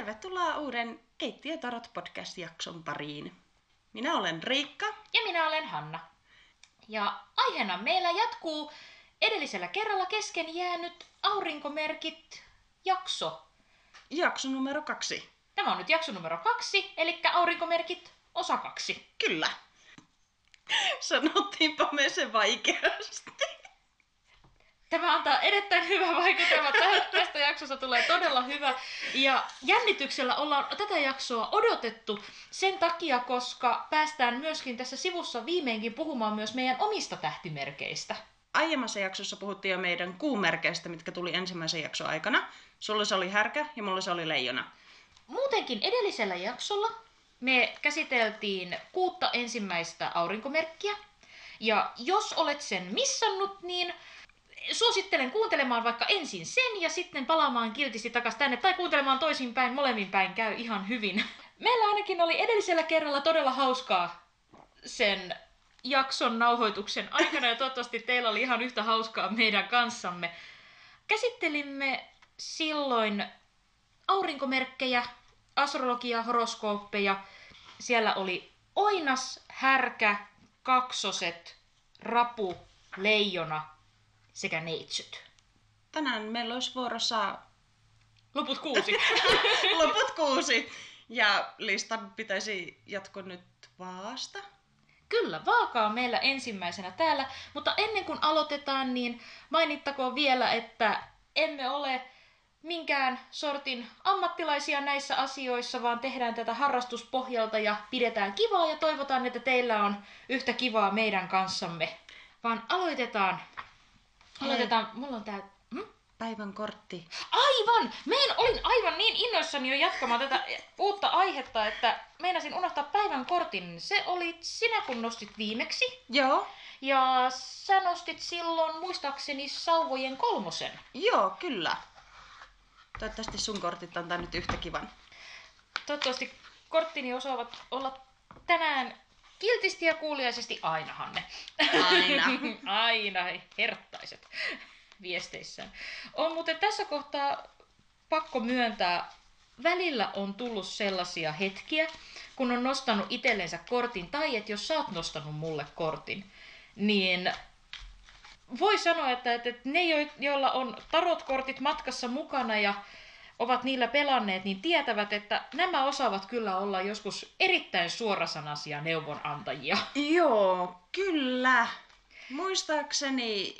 Tervetuloa uuden Keittiötarot podcast-jakson pariin. Minä olen Riikka. Ja minä olen Hanna. Ja aiheena meillä jatkuu edellisellä kerralla kesken jäänyt aurinkomerkit jakso. Jakso numero kaksi. Tämä on nyt jakso numero kaksi, eli aurinkomerkit osa kaksi. Kyllä. Sanottiinpa me se vaikeasti. Tämä antaa erittäin hyvä vaikutelma. Tästä jaksosta tulee todella hyvä. Ja jännityksellä ollaan tätä jaksoa odotettu sen takia, koska päästään myöskin tässä sivussa viimeinkin puhumaan myös meidän omista tähtimerkeistä. Aiemmassa jaksossa puhuttiin jo meidän kuumerkeistä, mitkä tuli ensimmäisen jakson aikana. Sulle se oli härkä ja mulle se oli leijona. Muutenkin edellisellä jaksolla me käsiteltiin kuutta ensimmäistä aurinkomerkkiä. Ja jos olet sen missannut, niin suosittelen kuuntelemaan vaikka ensin sen ja sitten palaamaan kiltisti takaisin tänne tai kuuntelemaan toisinpäin, molemmin päin käy ihan hyvin. Meillä ainakin oli edellisellä kerralla todella hauskaa sen jakson nauhoituksen aikana ja toivottavasti teillä oli ihan yhtä hauskaa meidän kanssamme. Käsittelimme silloin aurinkomerkkejä, astrologia, horoskooppeja. Siellä oli oinas, härkä, kaksoset, rapu, leijona sekä neitsyt. Tänään meillä olisi vuorossa Loput kuusi. loput kuusi. Ja listan pitäisi jatkoa nyt vaasta. Kyllä, vaaka on meillä ensimmäisenä täällä, mutta ennen kuin aloitetaan, niin mainittakoon vielä, että emme ole minkään sortin ammattilaisia näissä asioissa, vaan tehdään tätä harrastuspohjalta ja pidetään kivaa ja toivotaan, että teillä on yhtä kivaa meidän kanssamme. Vaan aloitetaan. Aloitetaan. Mulla on tää... Hm? Päivän kortti. Aivan! Meidän olin aivan niin innoissani jo jatkamaan tätä uutta aihetta, että meinasin unohtaa päivän kortin. Se oli sinä, kun nostit viimeksi. Joo. Ja sä nostit silloin muistaakseni sauvojen kolmosen. Joo, kyllä. Toivottavasti sun kortit antaa nyt yhtä kivan. Toivottavasti korttini osaavat olla tänään kiltisti ja kuuliaisesti ainahan ne. Aina. Aina herttaiset viesteissään. On muuten tässä kohtaa pakko myöntää, välillä on tullut sellaisia hetkiä, kun on nostanut itsellensä kortin, tai että jos sä oot nostanut mulle kortin, niin voi sanoa, että, että ne, jo- joilla on tarotkortit matkassa mukana ja ovat niillä pelanneet, niin tietävät, että nämä osaavat kyllä olla joskus erittäin suorasanaisia neuvonantajia. Joo, kyllä. Muistaakseni,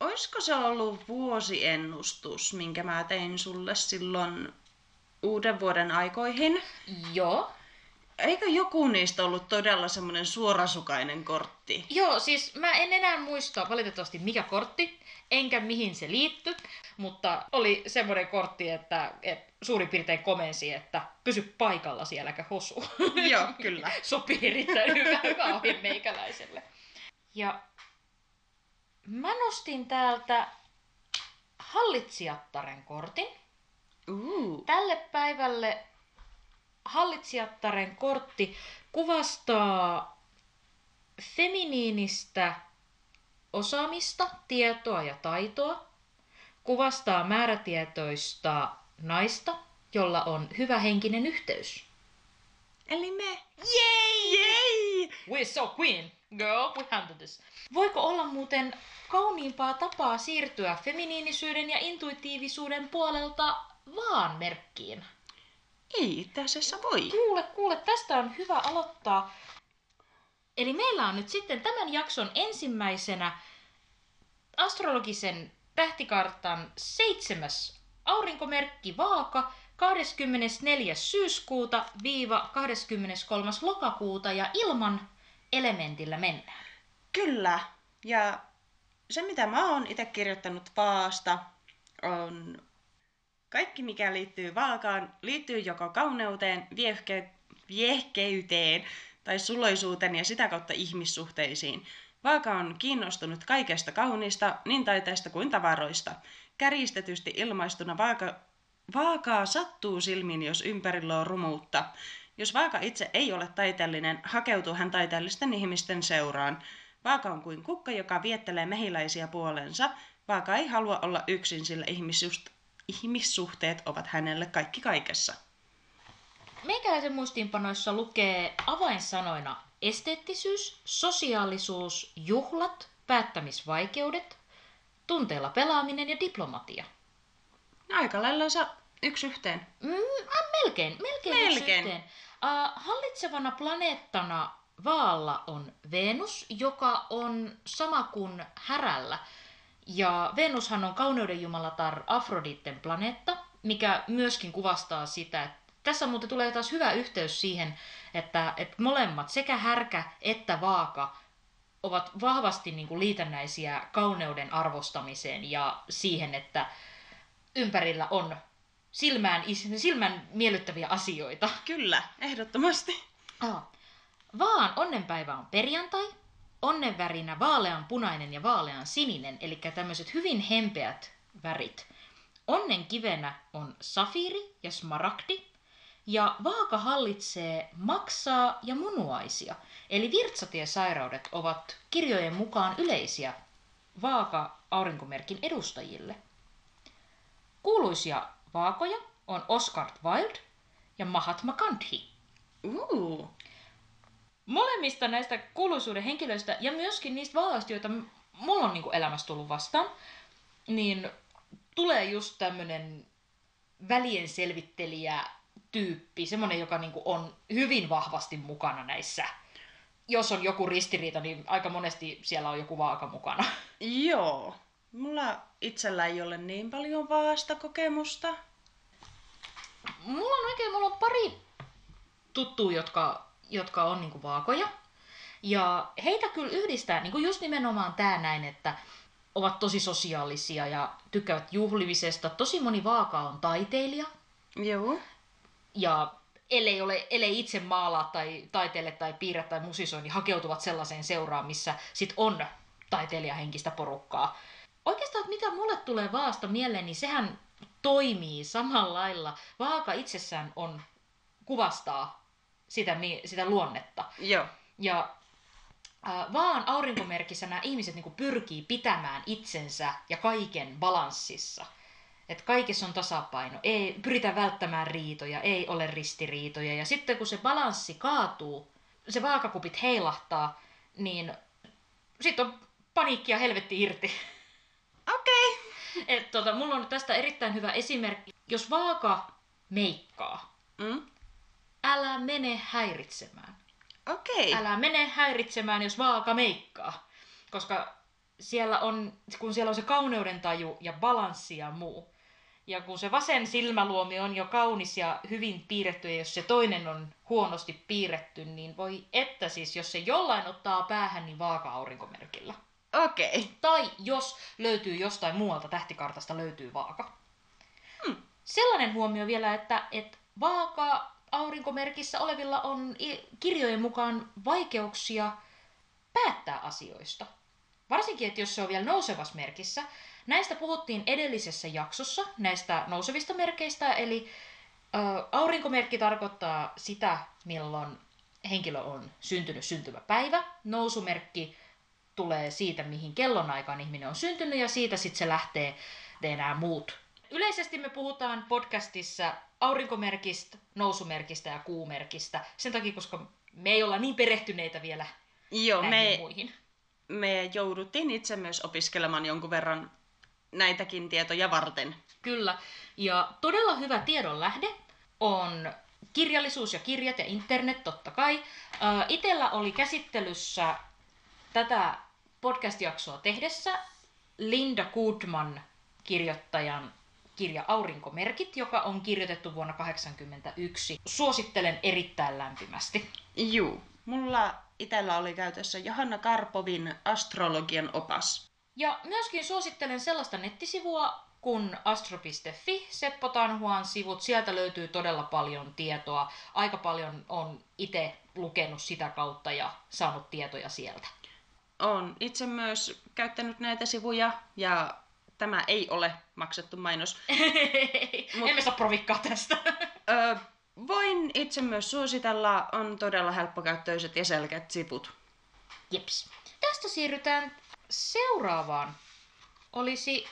oisko se ollut vuosiennustus, minkä mä tein sulle silloin uuden vuoden aikoihin? Joo. Eikö joku niistä ollut todella semmoinen suorasukainen kortti? Joo, siis mä en enää muista valitettavasti mikä kortti, enkä mihin se liittyi, mutta oli semmoinen kortti, että, että suurin piirtein komensi, että pysy paikalla sielläkä hosu. Joo, kyllä. Sopii erittäin hyvä, hyvä ohje meikäläiselle. Ja mä nostin täältä hallitsijattaren kortin. Uh, Tälle päivälle hallitsijattaren kortti kuvastaa feminiinistä osaamista, tietoa ja taitoa. Kuvastaa määrätietoista naista, jolla on hyvä henkinen yhteys. eli me. Jei! Jei! We're so queen, girl, we handle this. Voiko olla muuten kauniimpaa tapaa siirtyä feminiinisyyden ja intuitiivisuuden puolelta vaan merkkiin? Ei itse asiassa voi. Kuule, kuule, tästä on hyvä aloittaa. Eli meillä on nyt sitten tämän jakson ensimmäisenä astrologisen tähtikartan seitsemäs aurinkomerkki Vaaka 24. syyskuuta viiva 23. lokakuuta ja ilman elementillä mennään. Kyllä. Ja se, mitä mä oon itse kirjoittanut vaasta, on kaikki, mikä liittyy vaakaan, liittyy joko kauneuteen, viehke, viehkeyteen tai suloisuuteen ja sitä kautta ihmissuhteisiin. Vaaka on kiinnostunut kaikesta kauniista, niin taiteesta kuin tavaroista. Kärjistetysti ilmaistuna vaaka, vaakaa sattuu silmiin, jos ympärillä on rumuutta. Jos vaaka itse ei ole taiteellinen, hakeutuu hän taiteellisten ihmisten seuraan. Vaaka on kuin kukka, joka viettelee mehiläisiä puolensa. Vaaka ei halua olla yksin, sillä ihmissuht- ihmissuhteet ovat hänelle kaikki kaikessa. meikäläisen muistiinpanoissa lukee avainsanoina esteettisyys, sosiaalisuus, juhlat, päättämisvaikeudet, tunteella pelaaminen ja diplomatia. Aika lailla sa yksi yhteen. Mm, äh, melkein, melkein, yksi Melkein. yhteen. Uh, hallitsevana planeettana Vaalla on Venus, joka on sama kuin Härällä. Ja Venushan on kauneuden jumalatar Afroditten planeetta, mikä myöskin kuvastaa sitä, että tässä muuten tulee taas hyvä yhteys siihen, että, että molemmat, sekä härkä että vaaka, ovat vahvasti niin kuin liitännäisiä kauneuden arvostamiseen ja siihen, että ympärillä on silmään, silmän miellyttäviä asioita. Kyllä, ehdottomasti. Vaan onnenpäivä on perjantai, onnenvärinä vaalean punainen ja vaalean sininen, eli tämmöiset hyvin hempeät värit. Onnen kivenä on safiiri ja smaragdi, ja vaaka hallitsee maksaa ja munuaisia, eli virtsatiesairaudet ovat kirjojen mukaan yleisiä vaaka aurinkomerkin edustajille. Kuuluisia vaakoja on Oscar Wilde ja Mahatma Gandhi. Uh, Molemmista näistä kuuluisuuden henkilöistä ja myöskin niistä vaaleista, joita mulla on niinku elämässä tullut vastaan, niin tulee just tämmönen välien selvittelijä tyyppi, semmonen, joka niinku on hyvin vahvasti mukana näissä. Jos on joku ristiriita, niin aika monesti siellä on joku vaaka mukana. joo. Mulla itsellä ei ole niin paljon vaasta kokemusta. Mulla on oikein, mulla on pari tuttua, jotka, jotka on niinku vaakoja. Ja heitä kyllä yhdistää niinku just nimenomaan tää näin, että ovat tosi sosiaalisia ja tykkäävät juhlimisesta. Tosi moni vaaka on taiteilija Joo. ja ellei, ole, ellei itse maalaa tai taiteelle tai piirrä tai musisoi, niin hakeutuvat sellaiseen seuraan, missä sit on taiteilijahenkistä porukkaa. Oikeastaan, että mitä mulle tulee vaasta mieleen, niin sehän toimii samalla lailla. Vaaka itsessään on, kuvastaa sitä, sitä luonnetta. Joo. Ja äh, vaan aurinkomerkissä nämä ihmiset niin pyrkii pitämään itsensä ja kaiken balanssissa. Että kaikessa on tasapaino. Ei pyritä välttämään riitoja, ei ole ristiriitoja. Ja sitten kun se balanssi kaatuu, se vaakakupit heilahtaa, niin sitten on paniikki ja helvetti irti. Okei. Et, tota, mulla on tästä erittäin hyvä esimerkki. Jos vaaka meikkaa, Mm? Älä mene häiritsemään. Okei. Älä mene häiritsemään, jos vaaka meikkaa. Koska siellä on, kun siellä on se kauneuden taju ja balanssi ja muu. Ja kun se vasen silmäluomi on jo kaunis ja hyvin piirretty, ja jos se toinen on huonosti piirretty, niin voi että siis, jos se jollain ottaa päähän, niin vaaka aurinkomerkillä. Okei. Tai jos löytyy jostain muualta tähtikartasta, löytyy vaaka. Hmm. Sellainen huomio vielä, että, että vaaka aurinkomerkissä olevilla on kirjojen mukaan vaikeuksia päättää asioista. Varsinkin, että jos se on vielä nousevassa merkissä. Näistä puhuttiin edellisessä jaksossa, näistä nousevista merkeistä, eli ö, aurinkomerkki tarkoittaa sitä, milloin henkilö on syntynyt syntymäpäivä. Nousumerkki tulee siitä, mihin kellonaikaan ihminen on syntynyt, ja siitä sitten se lähtee nämä muut. Yleisesti me puhutaan podcastissa aurinkomerkistä, nousumerkistä ja kuumerkistä, sen takia, koska me ei olla niin perehtyneitä vielä Joo, näihin me, muihin. me jouduttiin itse myös opiskelemaan jonkun verran näitäkin tietoja varten. Kyllä. Ja todella hyvä tiedonlähde on kirjallisuus ja kirjat ja internet totta kai. Itellä oli käsittelyssä tätä podcast-jaksoa tehdessä Linda Goodman kirjoittajan kirja Aurinkomerkit, joka on kirjoitettu vuonna 1981. Suosittelen erittäin lämpimästi. Juu. Mulla itellä oli käytössä Johanna Karpovin astrologian opas. Ja myöskin suosittelen sellaista nettisivua kuin astro.fi, Seppo Tanhuan sivut. Sieltä löytyy todella paljon tietoa. Aika paljon on itse lukenut sitä kautta ja saanut tietoja sieltä. Olen itse myös käyttänyt näitä sivuja ja tämä ei ole maksettu mainos. Mut- Emme saa provikkaa tästä. Ö, voin itse myös suositella, on todella helppokäyttöiset ja selkeät sivut. Jeps. Tästä siirrytään seuraavaan. Olisi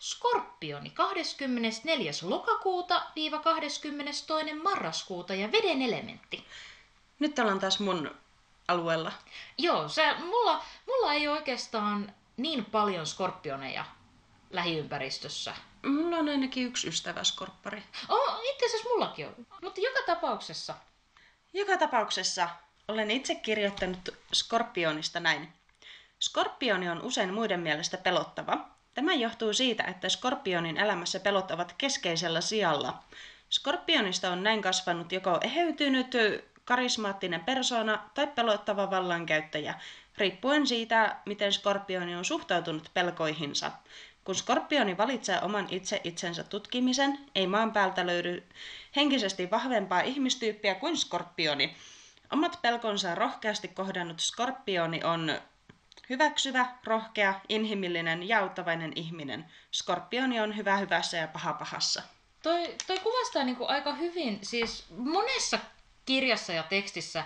Skorpioni 24. lokakuuta viiva 22. marraskuuta ja veden elementti. Nyt ollaan taas mun alueella. Joo, se, mulla, mulla ei oikeastaan niin paljon skorpioneja lähiympäristössä. Mulla on ainakin yksi ystävä skorppari. Oh, itse asiassa mullakin on. Mutta joka tapauksessa. Joka tapauksessa olen itse kirjoittanut Skorpionista näin. Skorpioni on usein muiden mielestä pelottava. Tämä johtuu siitä, että Skorpionin elämässä pelot ovat keskeisellä sijalla. Skorpionista on näin kasvanut joko eheytynyt, karismaattinen persona tai pelottava vallankäyttäjä, riippuen siitä, miten Skorpioni on suhtautunut pelkoihinsa. Kun Skorpioni valitsee oman itse itsensä tutkimisen, ei maan päältä löydy henkisesti vahvempaa ihmistyyppiä kuin Skorpioni. Omat pelkonsa rohkeasti kohdannut Skorpioni on hyväksyvä, rohkea, inhimillinen ja auttavainen ihminen. Skorpioni on hyvä hyvässä ja paha pahassa. Toi, toi kuvastaa niinku aika hyvin, siis monessa kirjassa ja tekstissä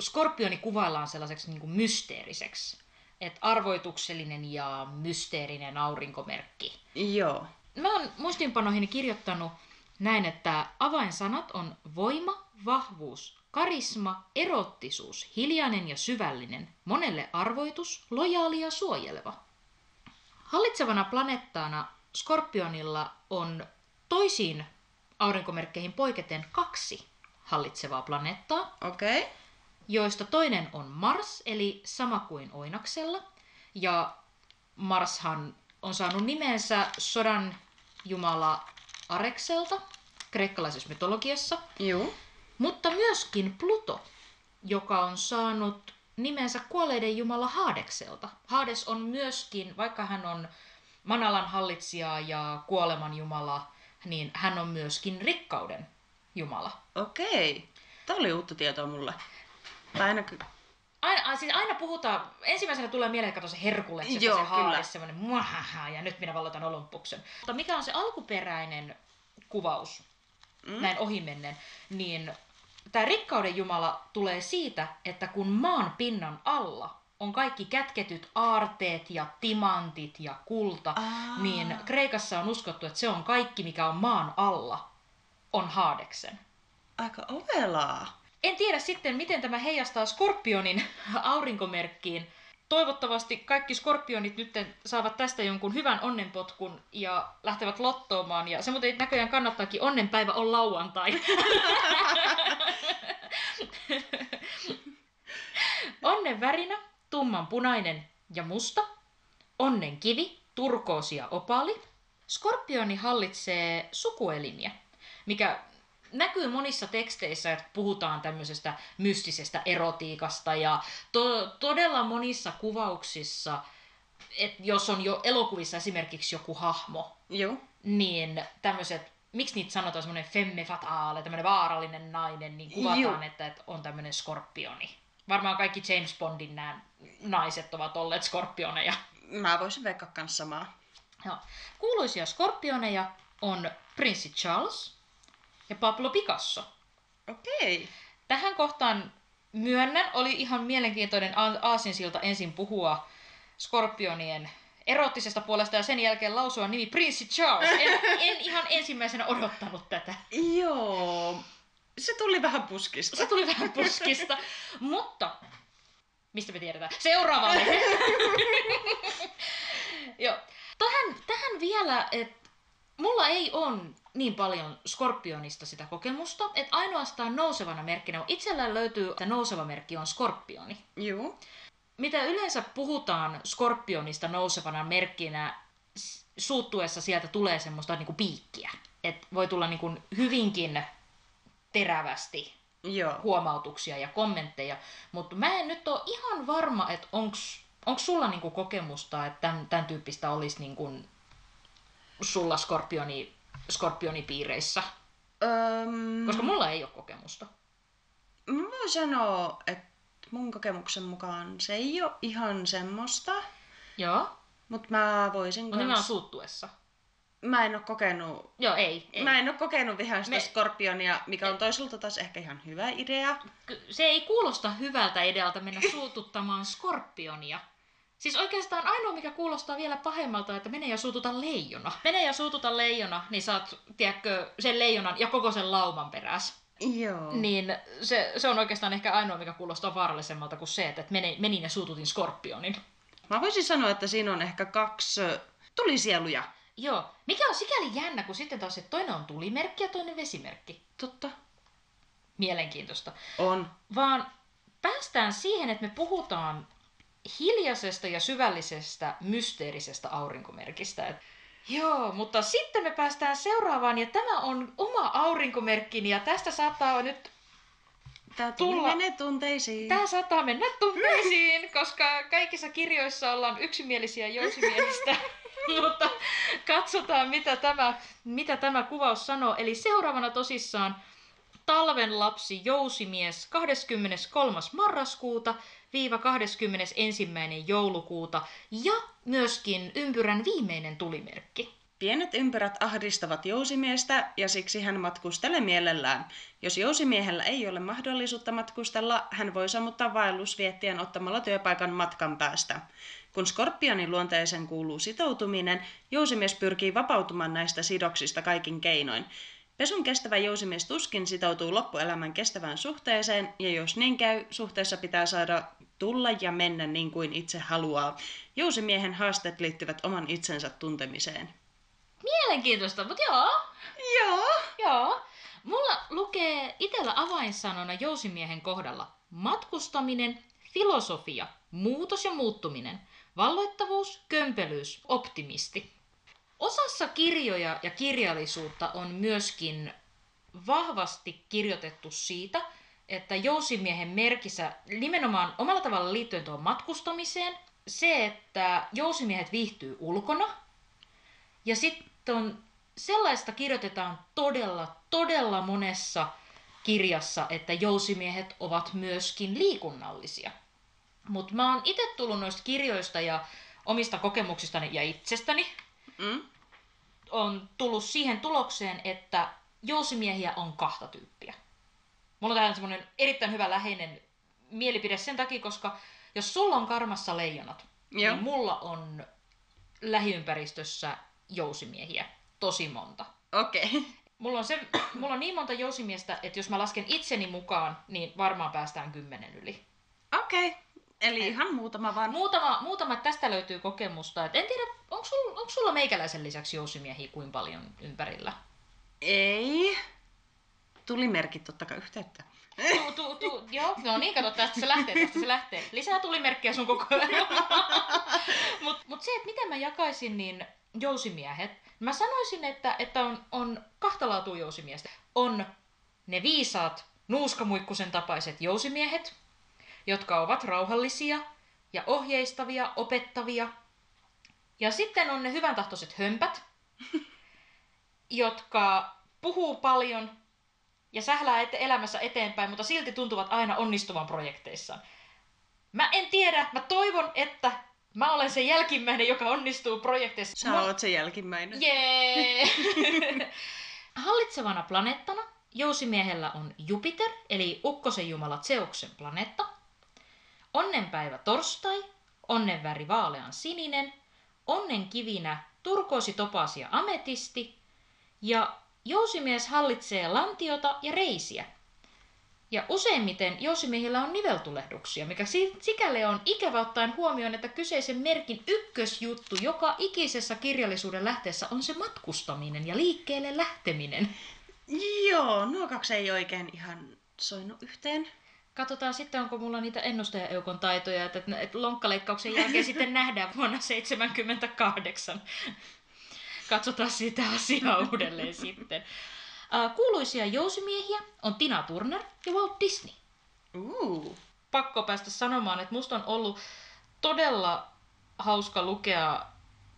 skorpioni kuvaillaan sellaiseksi niinku mysteeriseksi. Et arvoituksellinen ja mysteerinen aurinkomerkki. Joo. Mä oon muistiinpanoihin kirjoittanut näin, että avainsanat on voima, vahvuus, karisma, erottisuus, hiljainen ja syvällinen, monelle arvoitus, lojaali ja suojeleva. Hallitsevana planeettaana Skorpionilla on toisiin aurinkomerkkeihin poiketen kaksi hallitsevaa planeettaa, Okei. Okay. Joista toinen on Mars, eli sama kuin Oinaksella. Ja Marshan on saanut nimensä sodan jumala Arekselta kreikkalaisessa mytologiassa, Juu. mutta myöskin Pluto, joka on saanut nimensä kuolleiden jumala Haadekselta. Hades on myöskin, vaikka hän on Manalan hallitsija ja kuoleman jumala, niin hän on myöskin rikkauden jumala. Okei. Tämä oli uutta tietoa mulle. Tai ainakin... Aina, siis aina puhutaan, ensimmäisenä tulee mieleen, että se Herkules, joka Joo, se haadis, semmoinen muahaha, ja nyt minä valloitan Olympuksen. Mutta mikä on se alkuperäinen kuvaus, mm. näin ohimennen, niin tämä rikkauden jumala tulee siitä, että kun maan pinnan alla on kaikki kätketyt aarteet ja timantit ja kulta, Aa. niin Kreikassa on uskottu, että se on kaikki, mikä on maan alla, on Haadeksen. Aika ovelaa. En tiedä sitten, miten tämä heijastaa Skorpionin aurinkomerkkiin. Toivottavasti kaikki skorpionit nyt saavat tästä jonkun hyvän onnenpotkun ja lähtevät lottoomaan. Ja se muuten näköjään kannattaakin, onnenpäivä on lauantai. Onnen värinä, tumman punainen ja musta. Onnen kivi, turkoosi ja opaali. Skorpioni hallitsee sukuelimiä, mikä näkyy monissa teksteissä, että puhutaan tämmöisestä mystisestä erotiikasta ja to- todella monissa kuvauksissa, että jos on jo elokuvissa esimerkiksi joku hahmo, Joo. niin tämmöiset, miksi niitä sanotaan semmoinen femme fatale, tämmöinen vaarallinen nainen, niin kuvataan, Juu. että, että on tämmöinen skorpioni. Varmaan kaikki James Bondin nämä naiset ovat olleet skorpioneja. Mä voisin veikkaa kans samaa. Joo. Kuuluisia skorpioneja on prinssi Charles ja Pablo Picasso. Okei. Tähän kohtaan myönnän, oli ihan mielenkiintoinen aasinsilta ensin puhua skorpionien erottisesta puolesta ja sen jälkeen lausua nimi Prinssi Charles. En, en ihan ensimmäisenä odottanut tätä. Joo. Se tuli vähän puskista. Se tuli vähän puskista, mutta mistä me tiedetään? Seuraava. Joo. Tähän, tähän vielä, että mulla ei on niin paljon skorpionista sitä kokemusta, että ainoastaan nousevana merkkinä, itsellä löytyy, että nouseva merkki on skorpioni. Joo. Mitä yleensä puhutaan skorpionista nousevana merkkinä, suuttuessa sieltä tulee semmoista niinku piikkiä. Et voi tulla niinku hyvinkin terävästi Joo. huomautuksia ja kommentteja, mutta mä en nyt ole ihan varma, että onks sulla niinku kokemusta, että tämän, tämän tyyppistä olisi niinku sulla skorpioni, skorpionipiireissä, Öm, koska mulla ei ole kokemusta. Mä voin sanoa, että mun kokemuksen mukaan se ei ole ihan semmoista, Joo, mutta mä voisin mutta kans... suuttuessa. Mä en oo kokenut... Joo, ei. ei. Mä en oo kokenut vihaista Me- skorpionia, mikä on toisaalta taas ehkä ihan hyvä idea. Se ei kuulosta hyvältä idealta mennä suututtamaan skorpionia. Siis oikeastaan ainoa, mikä kuulostaa vielä pahemmalta, että mene ja suututa leijona. Mene ja suututa leijona, niin saat, tiedätkö, sen leijonan ja koko sen lauman peräs. Joo. Niin se, se on oikeastaan ehkä ainoa, mikä kuulostaa vaarallisemmalta kuin se, että menin, menin ja suututin skorpionin. Mä voisin sanoa, että siinä on ehkä kaksi tulisieluja. Joo. Mikä on sikäli jännä, kun sitten taas, että toinen on tulimerkki ja toinen vesimerkki. Totta. Mielenkiintoista. On. Vaan päästään siihen, että me puhutaan hiljaisesta ja syvällisestä mysteerisestä aurinkomerkistä. Et, joo, mutta sitten me päästään seuraavaan, ja tämä on oma aurinkomerkkini, ja tästä saattaa nyt Tää Tulla- menee tunteisiin. Tämä saattaa mennä tunteisiin, koska kaikissa kirjoissa ollaan yksimielisiä jousimiehistä. Mutta katsotaan, mitä tämä, mitä tämä kuvaus sanoo. Eli seuraavana tosissaan talven lapsi jousimies 23. marraskuuta viiva 21. joulukuuta ja myöskin ympyrän viimeinen tulimerkki. Pienet ympyrät ahdistavat jousimiestä ja siksi hän matkustelee mielellään. Jos jousimiehellä ei ole mahdollisuutta matkustella, hän voi sammuttaa vaellusviettien ottamalla työpaikan matkan päästä. Kun skorpionin luonteeseen kuuluu sitoutuminen, jousimies pyrkii vapautumaan näistä sidoksista kaikin keinoin. Pesun kestävä jousimies tuskin sitoutuu loppuelämän kestävään suhteeseen, ja jos niin käy, suhteessa pitää saada tulla ja mennä niin kuin itse haluaa. Jousimiehen haasteet liittyvät oman itsensä tuntemiseen. Mielenkiintoista, mutta joo, Joo. Joo. Mulla lukee itellä avainsanona jousimiehen kohdalla matkustaminen, filosofia, muutos ja muuttuminen, valloittavuus, kömpelyys, optimisti. Osassa kirjoja ja kirjallisuutta on myöskin vahvasti kirjoitettu siitä, että jousimiehen merkissä nimenomaan omalla tavalla liittyen tuohon matkustamiseen, se, että jousimiehet viihtyy ulkona, ja sitten on, sellaista kirjoitetaan todella, todella monessa kirjassa, että jousimiehet ovat myöskin liikunnallisia. Mutta mä oon itse tullut noista kirjoista ja omista kokemuksistani ja itsestäni Mm? on tullut siihen tulokseen, että jousimiehiä on kahta tyyppiä. Mulla on tähän semmoinen erittäin hyvä läheinen mielipide sen takia, koska jos sulla on karmassa leijonat, Joo. niin mulla on lähiympäristössä jousimiehiä tosi monta. Okei. Okay. Mulla on, se, mulla on niin monta jousimiestä, että jos mä lasken itseni mukaan, niin varmaan päästään kymmenen yli. Okei. Okay. Eli ihan muutama vaan. Muutama, muutama tästä löytyy kokemusta. Et en tiedä, onko sul, onko sulla meikäläisen lisäksi jousimiehiä kuin paljon ympärillä? Ei. Tuli merkit totta kai yhteyttä. Tu, tu, tu, joo, no niin, kato, tästä se lähtee, tästä se lähtee. Lisää tulimerkkiä sun koko ajan. Mutta mut se, että miten mä jakaisin, niin jousimiehet, mä sanoisin, että, että on, on kahta laatua jousimiestä. On ne viisaat, nuuskamuikkusen tapaiset jousimiehet, jotka ovat rauhallisia ja ohjeistavia, opettavia. Ja sitten on ne hyvän tahtoiset hömpät, jotka puhuu paljon ja sählää ete- elämässä eteenpäin, mutta silti tuntuvat aina onnistuvan projekteissaan. Mä en tiedä, mä toivon, että mä olen se jälkimmäinen, joka onnistuu projekteissa. Sä Mä- oot se jälkimmäinen. Jee! Hallitsevana planeettana jousimiehellä on Jupiter, eli ukkosen jumala Zeuksen planeetta. Onnenpäivä torstai, onnenväri vaalean sininen, onnen kivinä turkoosi topasi ja ametisti, ja jousimies hallitsee lantiota ja reisiä. Ja useimmiten jousimiehillä on niveltulehduksia, mikä si- sikäli on ikävä ottaen huomioon, että kyseisen merkin ykkösjuttu joka ikisessä kirjallisuuden lähteessä on se matkustaminen ja liikkeelle lähteminen. Joo, nuo kaksi ei oikein ihan soinut yhteen. Katsotaan sitten, onko mulla niitä ennustajaeukon taitoja, että, että lonkkaleikkauksen jälkeen sitten nähdään vuonna 78. Katsotaan sitä asiaa uudelleen sitten. Kuuluisia jousimiehiä on Tina Turner ja Walt Disney. Uh. Pakko päästä sanomaan, että musta on ollut todella hauska lukea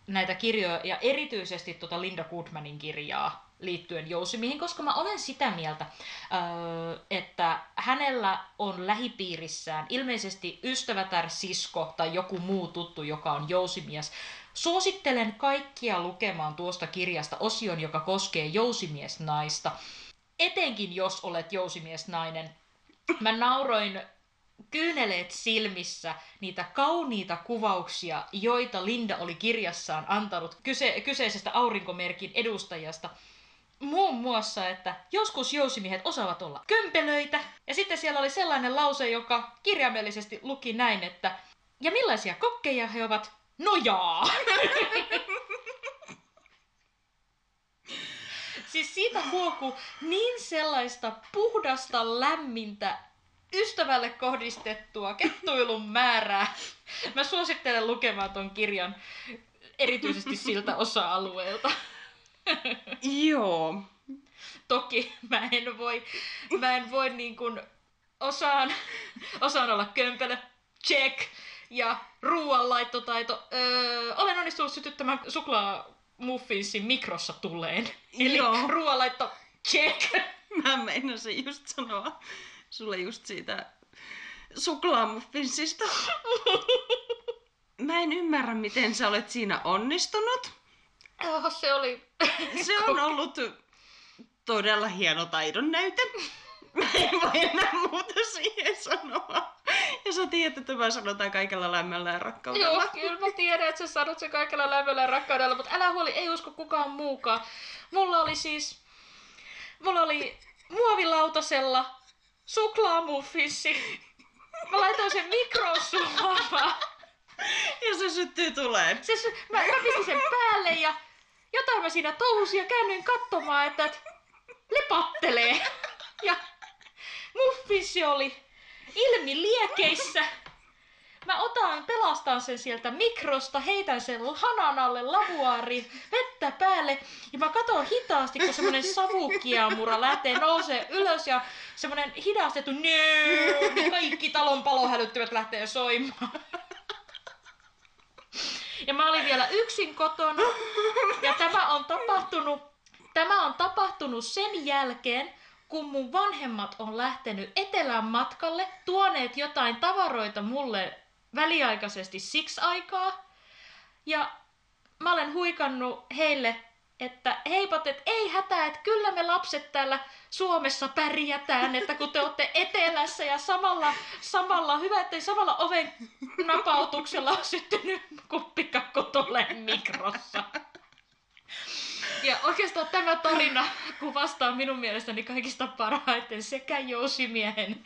näitä kirjoja ja erityisesti tuota Linda Goodmanin kirjaa liittyen jousimihin, koska mä olen sitä mieltä, että hänellä on lähipiirissään ilmeisesti ystävätär, sisko tai joku muu tuttu, joka on jousimies. Suosittelen kaikkia lukemaan tuosta kirjasta osion, joka koskee jousimiesnaista. Etenkin jos olet jousimiesnainen. Mä nauroin kyyneleet silmissä niitä kauniita kuvauksia, joita Linda oli kirjassaan antanut kyse- kyseisestä aurinkomerkin edustajasta. Muun muassa, että joskus jousimiehet osaavat olla kömpelöitä. Ja sitten siellä oli sellainen lause, joka kirjaimellisesti luki näin, että ja millaisia kokkeja he ovat? Nojaa! siis siitä huoku niin sellaista puhdasta, lämmintä, ystävälle kohdistettua kettuilun määrää. Mä suosittelen lukemaan ton kirjan erityisesti siltä osa-alueelta. Joo. Toki mä en voi, mä en voi niin kuin osaan, osaan olla kömpelö, check, ja ruoanlaittotaito. Öö, olen onnistunut sytyttämään suklaamuffinsin mikrossa tulleen. Eli Joo. ruoanlaitto, check. Mä meinasin just sanoa sulle just siitä suklaamuffinsista. Mä en ymmärrä, miten sä olet siinä onnistunut. Oh, se oli... Se on ollut todella hieno taidon näyte. Mä en voi enää muuta siihen sanoa. Ja sä tiedät, että mä sanotaan kaikella lämmöllä ja rakkaudella. Joo, kyllä mä tiedän, että sä sanot sen kaikella lämmöllä ja rakkaudella, mutta älä huoli, ei usko kukaan muukaan. Mulla oli siis... Mulla oli muovilautasella suklaamuffinssi. Mä laitoin sen mikroon sulamaan. Ja se syttyy tuleen. Se, se- mä, mä pistin sen päälle ja jotain mä siinä touhusin ja käännyin katsomaan, että, että lepattelee. Ja muffinssi oli ilmi liekeissä. Mä otan, pelastan sen sieltä mikrosta, heitän sen hanan alle lavuaariin, vettä päälle ja mä katon hitaasti, kun semmonen savukiamura lähtee nousee ylös ja semmonen hidastettu nöö, niin kaikki talon palohälyttimet lähtee soimaan. Ja mä olin vielä yksin kotona. Ja tämä on tapahtunut, tämä on tapahtunut sen jälkeen, kun mun vanhemmat on lähtenyt etelän matkalle, tuoneet jotain tavaroita mulle väliaikaisesti siksi aikaa. Ja mä olen huikannut heille, että heipat, että ei hätää, että kyllä me lapset täällä Suomessa pärjätään, että kun te olette etelässä ja samalla, samalla hyvä, että samalla oven napautuksella on syttynyt kuppikakku tulee mikrossa. Ja oikeastaan tämä tarina kuvastaa minun mielestäni kaikista parhaiten sekä jousimiehen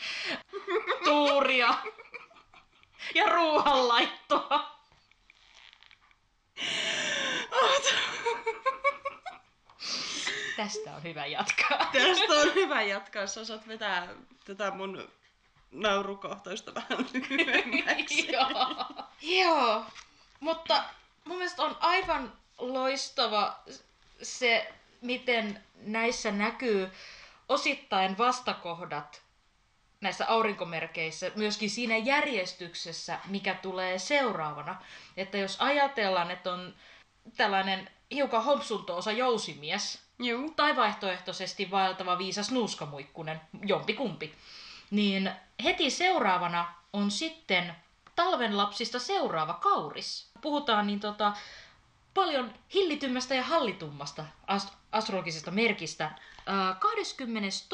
tuuria ja ruoanlaittoa. Tästä on hyvä jatkaa. Tästä on hyvä jatkaa, sä osaat vetää tätä mun naurukohtaista vähän lyhyemmäksi. Joo. Joo, mutta mun mielestä on aivan loistava se, miten näissä näkyy osittain vastakohdat näissä aurinkomerkeissä, myöskin siinä järjestyksessä, mikä tulee seuraavana. Että jos ajatellaan, että on tällainen hiukan hopsuntoosa jousimies, Juu. tai vaihtoehtoisesti vaeltava viisas nuuskamuikkunen, jompikumpi, niin heti seuraavana on sitten talven lapsista seuraava kauris. Puhutaan niin tota, paljon hillitymmästä ja hallitummasta ast- astrologisesta merkistä. Ää, 22.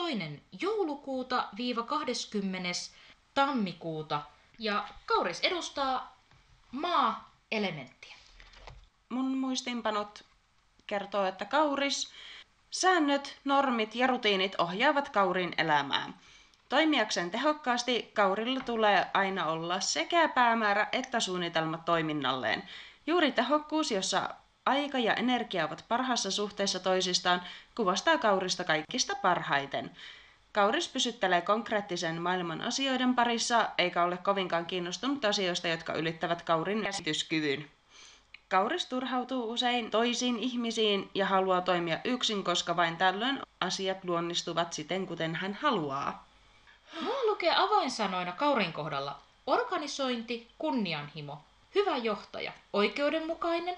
joulukuuta viiva 20. tammikuuta. Ja kauris edustaa maa-elementtiä. Mun muistinpanot kertoo, että kauris, säännöt, normit ja rutiinit ohjaavat kaurin elämää. Toimijakseen tehokkaasti kaurilla tulee aina olla sekä päämäärä että suunnitelma toiminnalleen. Juuri tehokkuus, jossa aika ja energia ovat parhaassa suhteessa toisistaan, kuvastaa kaurista kaikista parhaiten. Kauris pysyttelee konkreettisen maailman asioiden parissa, eikä ole kovinkaan kiinnostunut asioista, jotka ylittävät kaurin käsityskyvyn. Kauris turhautuu usein toisiin ihmisiin ja haluaa toimia yksin, koska vain tällöin asiat luonnistuvat siten, kuten hän haluaa. Mulla lukee avainsanoina Kaurin kohdalla organisointi, kunnianhimo, hyvä johtaja, oikeudenmukainen,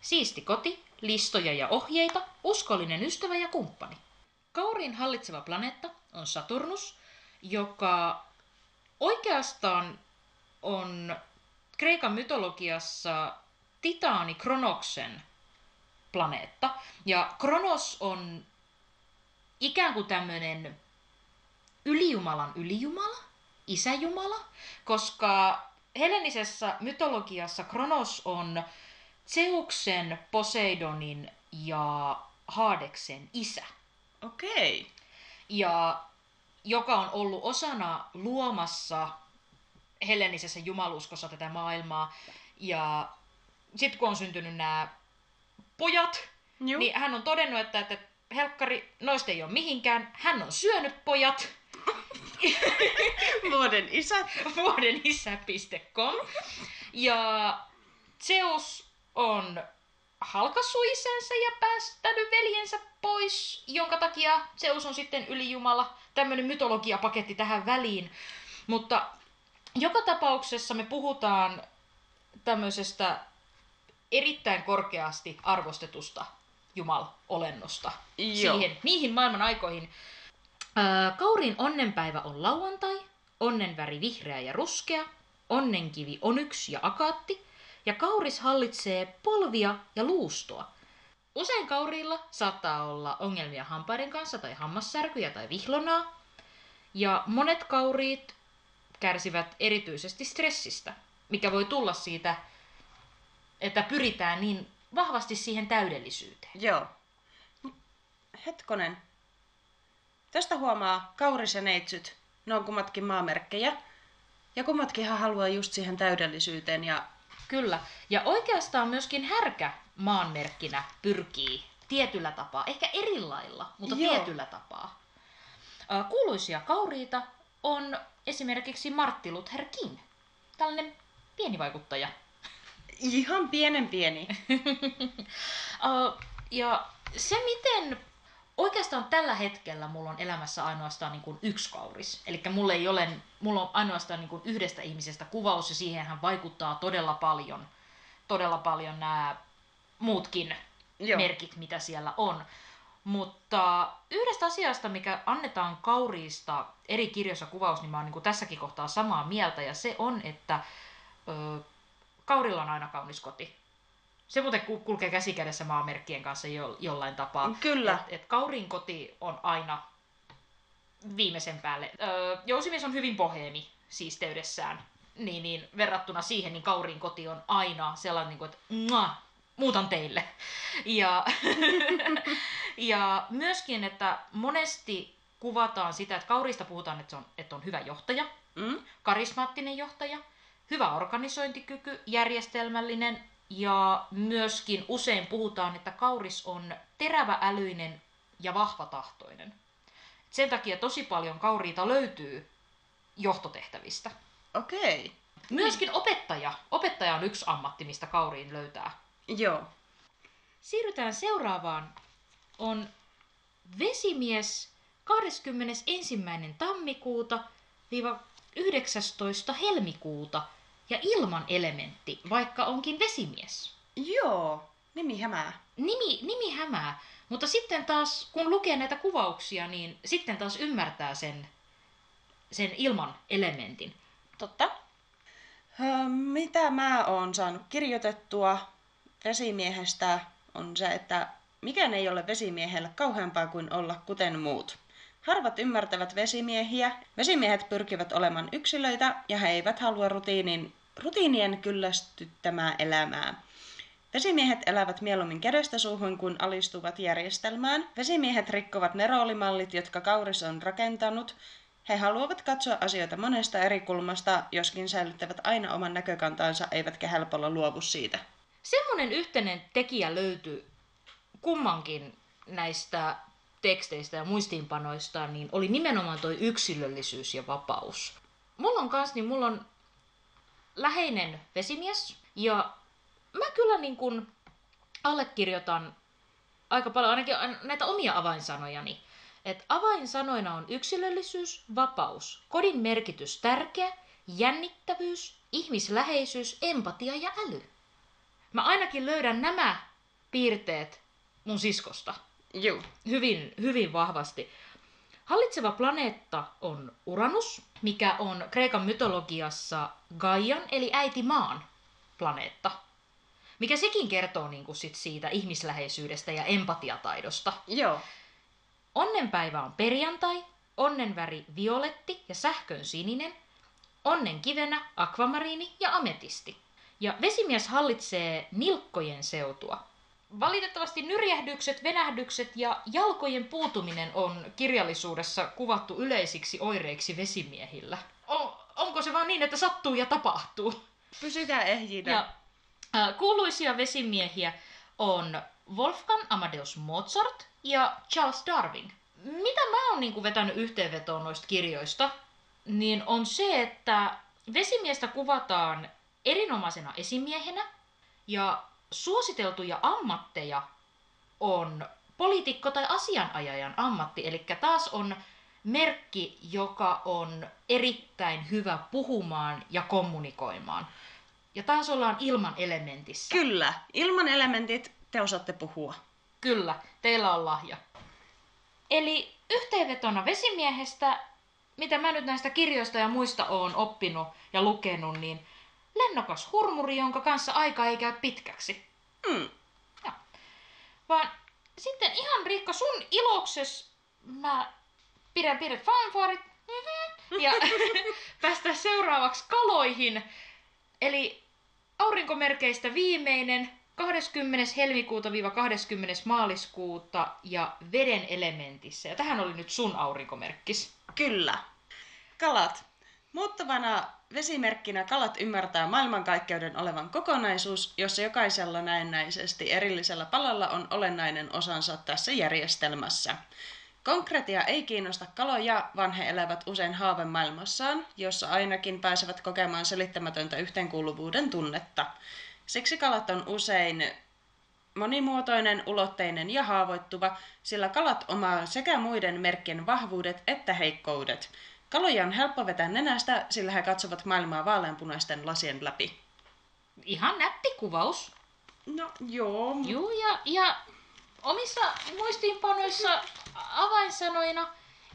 siisti koti, listoja ja ohjeita, uskollinen ystävä ja kumppani. Kaurin hallitseva planeetta on Saturnus, joka oikeastaan on Kreikan mytologiassa Titaani Kronoksen planeetta. Ja Kronos on ikään kuin tämmöinen ylijumalan ylijumala. isäjumala, koska hellenisessä mytologiassa Kronos on Zeuksen, Poseidonin ja Haadeksen isä. Okei. Ja joka on ollut osana luomassa hellenisessä jumaluskossa tätä maailmaa. Ja sitten kun on syntynyt nämä pojat, Juu. niin hän on todennut, että, että helkkari, noista ei ole mihinkään. Hän on syönyt pojat. Vuoden isät. vuodenisä.com. Ja Zeus on halkassu isänsä ja päästänyt veljensä pois, jonka takia Zeus on sitten ylijumala. Tämmöinen mytologiapaketti tähän väliin. Mutta joka tapauksessa me puhutaan tämmöisestä erittäin korkeasti arvostetusta jumalolennosta. Joo. Siihen, niihin maailman aikoihin. Kaurin onnenpäivä on lauantai, onnenväri vihreä ja ruskea, onnenkivi onyx ja akaatti, ja kauris hallitsee polvia ja luustoa. Usein kauriilla saattaa olla ongelmia hampaiden kanssa tai hammassärkyjä tai vihlonaa, ja monet kauriit kärsivät erityisesti stressistä, mikä voi tulla siitä, että pyritään niin vahvasti siihen täydellisyyteen. Joo. Hetkonen. Tästä huomaa kauris ja neitsyt. Ne on kummatkin maamerkkejä. Ja kummatkinhan haluaa just siihen täydellisyyteen. Ja Kyllä. Ja oikeastaan myöskin härkä maanmerkkinä pyrkii tietyllä tapaa, ehkä eri lailla, mutta Joo. tietyllä tapaa. Kuuluisia kauriita on esimerkiksi Martti Luther King, tällainen pieni vaikuttaja. Ihan pienen pieni. Ö, Ja se, miten oikeastaan tällä hetkellä mulla on elämässä ainoastaan niin kuin yksi kauris. Eli mulla, ei ole, mulla on ainoastaan niin kuin yhdestä ihmisestä kuvaus ja siihenhän vaikuttaa todella paljon, todella paljon nämä muutkin Joo. merkit, mitä siellä on. Mutta yhdestä asiasta, mikä annetaan kauriista eri kirjoissa kuvaus, niin mä oon niin kuin tässäkin kohtaa samaa mieltä, ja se on, että ö, kaurilla on aina kaunis koti. Se muuten ku- kulkee käsikädessä maamerkkien kanssa jo, jollain tapaa. Kyllä. Et, et kaurin koti on aina viimeisen päälle. Öö, Jousimies on hyvin boheemi siisteydessään. Niin, niin, verrattuna siihen, niin kaurin koti on aina sellainen, niin kuin, että mua, muutan teille. Ja, ja myöskin, että monesti kuvataan sitä, että kaurista puhutaan, että, se on, että on hyvä johtaja, Mm? karismaattinen johtaja, hyvä organisointikyky, järjestelmällinen ja myöskin usein puhutaan, että kauris on terävä-älyinen ja vahvatahtoinen. Sen takia tosi paljon kauriita löytyy johtotehtävistä. Okei. Myöskin opettaja. Opettaja on yksi ammatti, mistä kauriin löytää. Joo. Siirrytään seuraavaan. On vesimies 21. tammikuuta viiva 19. helmikuuta ja ilman elementti, vaikka onkin vesimies. Joo. Nimi hämää. Nimi, nimi hämää, mutta sitten taas kun lukee näitä kuvauksia, niin sitten taas ymmärtää sen, sen ilman elementin. Totta. Öö, mitä mä oon saanut kirjoitettua vesimiehestä on se, että mikään ei ole vesimiehelle kauheampaa kuin olla kuten muut. Harvat ymmärtävät vesimiehiä. Vesimiehet pyrkivät olemaan yksilöitä ja he eivät halua rutiinin, rutiinien kyllästyttämää elämää. Vesimiehet elävät mieluummin kädestä suuhun kuin alistuvat järjestelmään. Vesimiehet rikkovat ne roolimallit, jotka Kauris on rakentanut. He haluavat katsoa asioita monesta eri kulmasta, joskin säilyttävät aina oman näkökantansa, eivätkä helpolla luovu siitä. Semmoinen yhteinen tekijä löytyy kummankin näistä teksteistä ja muistiinpanoista, niin oli nimenomaan toi yksilöllisyys ja vapaus. Mulla on kans, niin mulla on läheinen vesimies, ja mä kyllä niin kun allekirjoitan aika paljon ainakin näitä omia avainsanojani. Et avainsanoina on yksilöllisyys, vapaus, kodin merkitys tärkeä, jännittävyys, ihmisläheisyys, empatia ja äly. Mä ainakin löydän nämä piirteet mun siskosta Juu. hyvin, hyvin vahvasti. Hallitseva planeetta on Uranus, mikä on Kreikan mytologiassa Gaian eli äiti maan planeetta. Mikä sekin kertoo niin kuin sit siitä ihmisläheisyydestä ja empatiataidosta. Joo. Onnenpäivä on perjantai, onnenväri violetti ja sähkön sininen, onnenkivenä akvamariini ja ametisti. Ja vesimies hallitsee nilkkojen seutua. Valitettavasti nyrjähdykset, venähdykset ja jalkojen puutuminen on kirjallisuudessa kuvattu yleisiksi oireiksi vesimiehillä. On, onko se vaan niin, että sattuu ja tapahtuu? Pysykää ehjinä. Ja äh, kuuluisia vesimiehiä on Wolfgang Amadeus Mozart ja Charles Darwin. Mitä mä oon niin vetänyt yhteenvetoon noista kirjoista, niin on se, että vesimiestä kuvataan erinomaisena esimiehenä ja suositeltuja ammatteja on poliitikko tai asianajajan ammatti. Eli taas on merkki, joka on erittäin hyvä puhumaan ja kommunikoimaan. Ja taas ollaan ilman elementissä. Kyllä, ilman elementit te osaatte puhua. Kyllä, teillä on lahja. Eli yhteenvetona vesimiehestä, mitä mä nyt näistä kirjoista ja muista oon oppinut ja lukenut, niin lennokas hurmuri, jonka kanssa aika ei käy pitkäksi. Mm. Ja. Vaan sitten ihan Riikka, sun ilokses mä pidän pienet fanfaarit mhm, ja päästään seuraavaksi kaloihin. Eli aurinkomerkeistä viimeinen 20. helmikuuta-20. maaliskuuta ja veden elementissä. Ja tähän oli nyt sun aurinkomerkkis. Kyllä. Kalat. Muuttavana vesimerkkinä kalat ymmärtää maailmankaikkeuden olevan kokonaisuus, jossa jokaisella näennäisesti erillisellä palalla on olennainen osansa tässä järjestelmässä. Konkretia ei kiinnosta kaloja, vaan he elävät usein haavemaailmassaan, jossa ainakin pääsevät kokemaan selittämätöntä yhteenkuuluvuuden tunnetta. Siksi kalat on usein monimuotoinen, ulotteinen ja haavoittuva, sillä kalat omaa sekä muiden merkkien vahvuudet että heikkoudet. Kaloja on helppo vetää nenästä, sillä he katsovat maailmaa vaaleanpunaisten lasien läpi. Ihan nätti kuvaus. No joo. Joo, ja, ja omissa muistiinpanoissa avainsanoina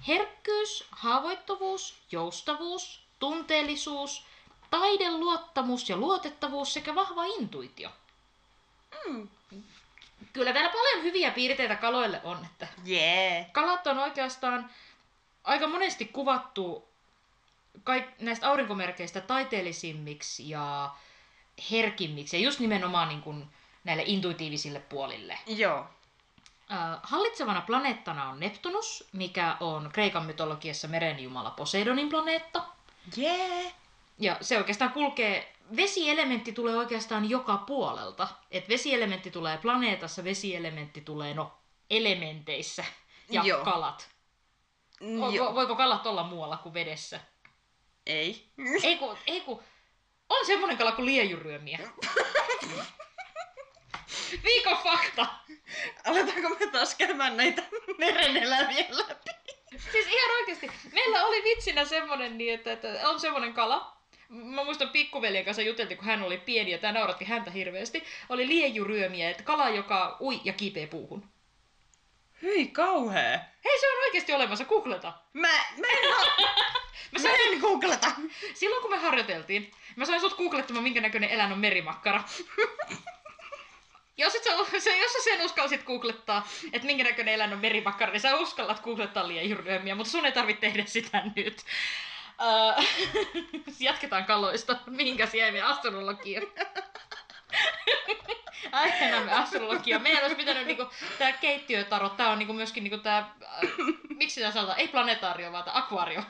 herkkyys, haavoittuvuus, joustavuus, tunteellisuus, taideluottamus ja luotettavuus sekä vahva intuitio. Mm. Kyllä täällä paljon hyviä piirteitä kaloille on. Että Yeah. kalat on oikeastaan aika monesti kuvattu kaik- näistä aurinkomerkeistä taiteellisimmiksi ja herkimmiksi. Ja just nimenomaan niin kuin näille intuitiivisille puolille. Joo. Äh, hallitsevana planeettana on Neptunus, mikä on Kreikan mytologiassa merenjumala Poseidonin planeetta. Yeah. Ja se oikeastaan kulkee, vesielementti tulee oikeastaan joka puolelta. Et vesielementti tulee planeetassa, vesielementti tulee no elementeissä ja Joo. kalat. O- Joo. vo- voiko kalat olla muualla kuin vedessä? Ei. Ei kun, ei kun, on semmonen kala kuin liejuryömiä. Viikon fakta! Aletaanko me taas käymään näitä mereneläviä läpi? Siis ihan oikeasti. Meillä oli vitsinä semmonen, niin että, että on semmonen kala. Mä muistan pikkuveljen kanssa juteltiin, kun hän oli pieni ja tää nauratti häntä hirveästi. Oli liejuryömiä, että kala, joka ui ja kiipee puuhun. Hyi kauhea. Hei, se on oikeasti olemassa, googleta. Mä, mä en, ha- Mä mä sain, en googleta. silloin kun me harjoiteltiin, mä sain sut googlettamaan, minkä näköinen eläin on merimakkara. Jos, et sä, se, jos sä sen uskalsit googlettaa, että minkä näköinen eläin on merimakkara, niin sä uskallat googlettaa liejuryömiä, mutta sun ei tarvitse tehdä sitä nyt. Jatketaan kaloista. Mihinkäs jäimme astrologia? Aiheenamme astrologia. Meidän olisi pitänyt niinku, tää keittiötaro, tää on niinku myöskin niinku tää, äh, miksi sitä sanotaan, ei planetaario, vaan tää akvaario.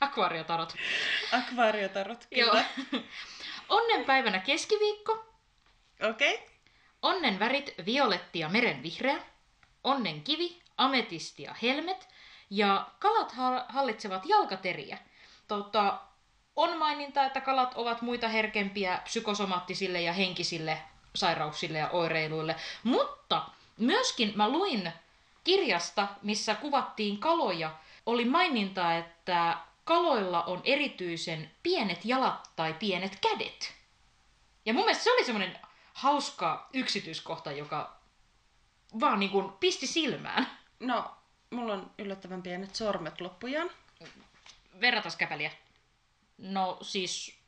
Akvaariotarot. Akvaariotarot, Joo. kyllä. Onnenpäivänä keskiviikko. Okei. Okay. Onnen värit violetti ja merenvihreä. Onnen kivi, ametisti ja helmet. Ja kalat ha- hallitsevat jalkateriä. Tota, on maininta, että kalat ovat muita herkempiä psykosomaattisille ja henkisille sairauksille ja oireiluille. Mutta myöskin mä luin kirjasta, missä kuvattiin kaloja, oli maininta, että kaloilla on erityisen pienet jalat tai pienet kädet. Ja mun mielestä se oli semmoinen hauska yksityiskohta, joka vaan niin kuin pisti silmään. No, mulla on yllättävän pienet sormet loppujaan. Verratas käpäliä. No siis,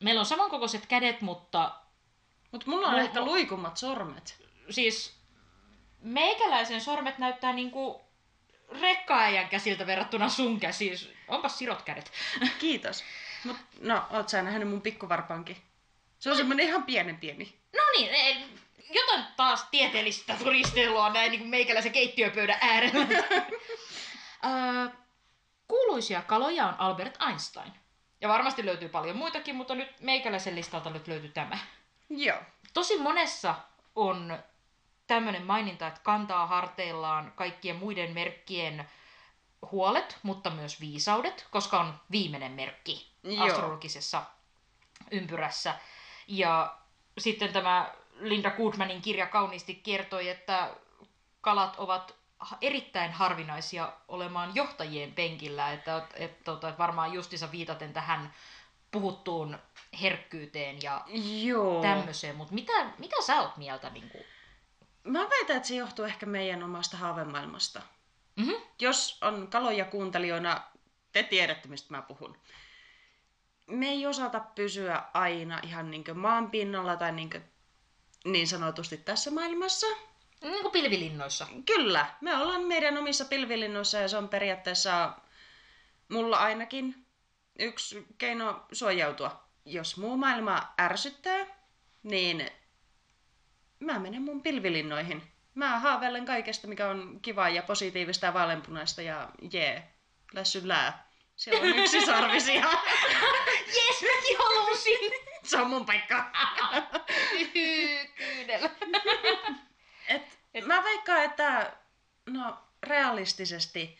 meillä on samankokoiset kädet, mutta Mutta mulla on Mulla- ehkä luikummat sormet. siis meikäläisen sormet näyttää niinku rekkaäijän käsiltä verrattuna sun käsiin. Onpas sirot kädet. Kiitos. Mut, no, oot sä nähnyt mun pikkuvarpankin? Se on semmonen ihan pienen pieni. No niin, eh, jotain taas tieteellistä turistelua näin niin kuin meikäläisen keittiöpöydän äärellä. Öö, kuuluisia kaloja on Albert Einstein. Ja varmasti löytyy paljon muitakin, mutta nyt meikäläisen listalta nyt löytyy tämä. Joo. Tosi monessa on tämmöinen maininta, että kantaa harteillaan kaikkien muiden merkkien huolet, mutta myös viisaudet, koska on viimeinen merkki Joo. astrologisessa ympyrässä. Ja sitten tämä Linda Goodmanin kirja kauniisti kertoi, että kalat ovat erittäin harvinaisia olemaan johtajien penkillä, että, että, että, että varmaan justiinsa viitaten tähän puhuttuun herkkyyteen ja Joo. tämmöiseen, mutta mitä, mitä sä oot mieltä? Niin kuin? Mä väitän, että se johtuu ehkä meidän omasta haavemaailmasta. Mm-hmm. Jos on kaloja kuuntelijoina, te tiedätte, mistä mä puhun. Me ei osata pysyä aina ihan niin maan pinnalla tai niin, niin sanotusti tässä maailmassa. Niin kuin pilvilinnoissa. Kyllä, me ollaan meidän omissa pilvilinnoissa ja se on periaatteessa mulla ainakin yksi keino suojautua. Jos muu maailma ärsyttää, niin mä menen mun pilvilinnoihin. Mä haaveilen kaikesta, mikä on kivaa ja positiivista ja vaaleanpunaista ja jee, lässy lää. Siellä on yksi sarvisia. Jes, mäkin halusin! Se on mun paikka. Kyydellä. Et, mä veikkaan, että no realistisesti,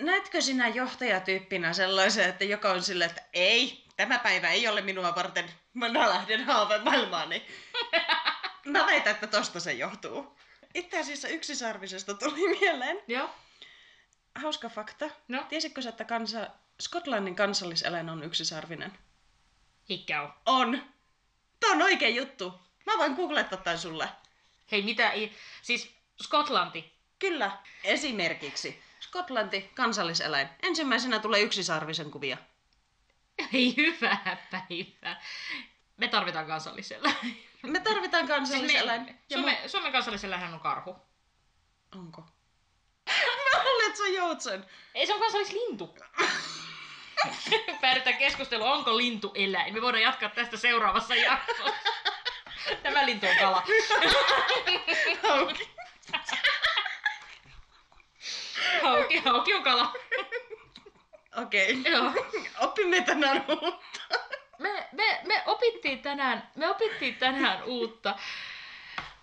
näetkö sinä johtajatyyppinä sellaisen, että joka on silleen, että ei, tämä päivä ei ole minua varten, mä lähden haavemaailmaani. Mä väitän, että tosta se johtuu. Itse asiassa yksisarvisesta tuli mieleen. Joo. Hauska fakta. No, Tiesitkö sä, että kansa... Skotlannin kansalliseläin on yksisarvinen? eikä oo. On. Tuo on oikein juttu. Mä voin googlettaa tämän sulle. Hei, mitä. Siis Skotlanti. Kyllä. Esimerkiksi Skotlanti, kansalliseläin. Ensimmäisenä tulee yksisarvisen kuvia. Ei hyvää päivää. Me tarvitaan kansallisella. Me tarvitaan Siis kansalliseläin. me, ja Suomen, Suomen kansallisellähän on karhu. mu- Onko? Mä luulen, että se on joutsen. Ei, se on kansallislintu. Päädytään keskustelua, onko lintu eläin. Me voidaan jatkaa tästä seuraavassa jaksossa. Tämä lintu on kala. Hauki. Hauki, hauki on kala. Okei. Okay. Joo. Opimme tänään uutta. Me, me, me, opittiin tänään, me opittiin tänään uutta.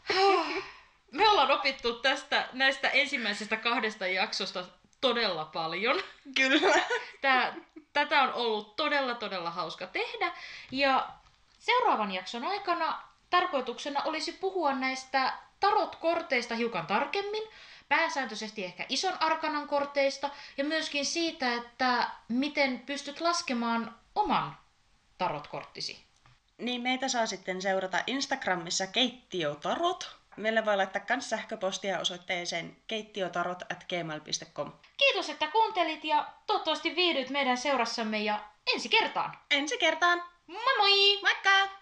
Me ollaan opittu tästä, näistä ensimmäisestä kahdesta jaksosta todella paljon. Kyllä. Tää, tätä on ollut todella, todella hauska tehdä. Ja seuraavan jakson aikana tarkoituksena olisi puhua näistä tarot-korteista hiukan tarkemmin. Pääsääntöisesti ehkä ison arkanan korteista ja myöskin siitä, että miten pystyt laskemaan oman tarot-korttisi. Niin meitä saa sitten seurata Instagramissa Keittiötarot. Meille voi laittaa myös sähköpostia osoitteeseen keittiötarot.gmail.com. Kiitos, että kuuntelit ja toivottavasti viihdyt meidän seurassamme ja ensi kertaan. Ensi kertaan! Moi moi! Moikka!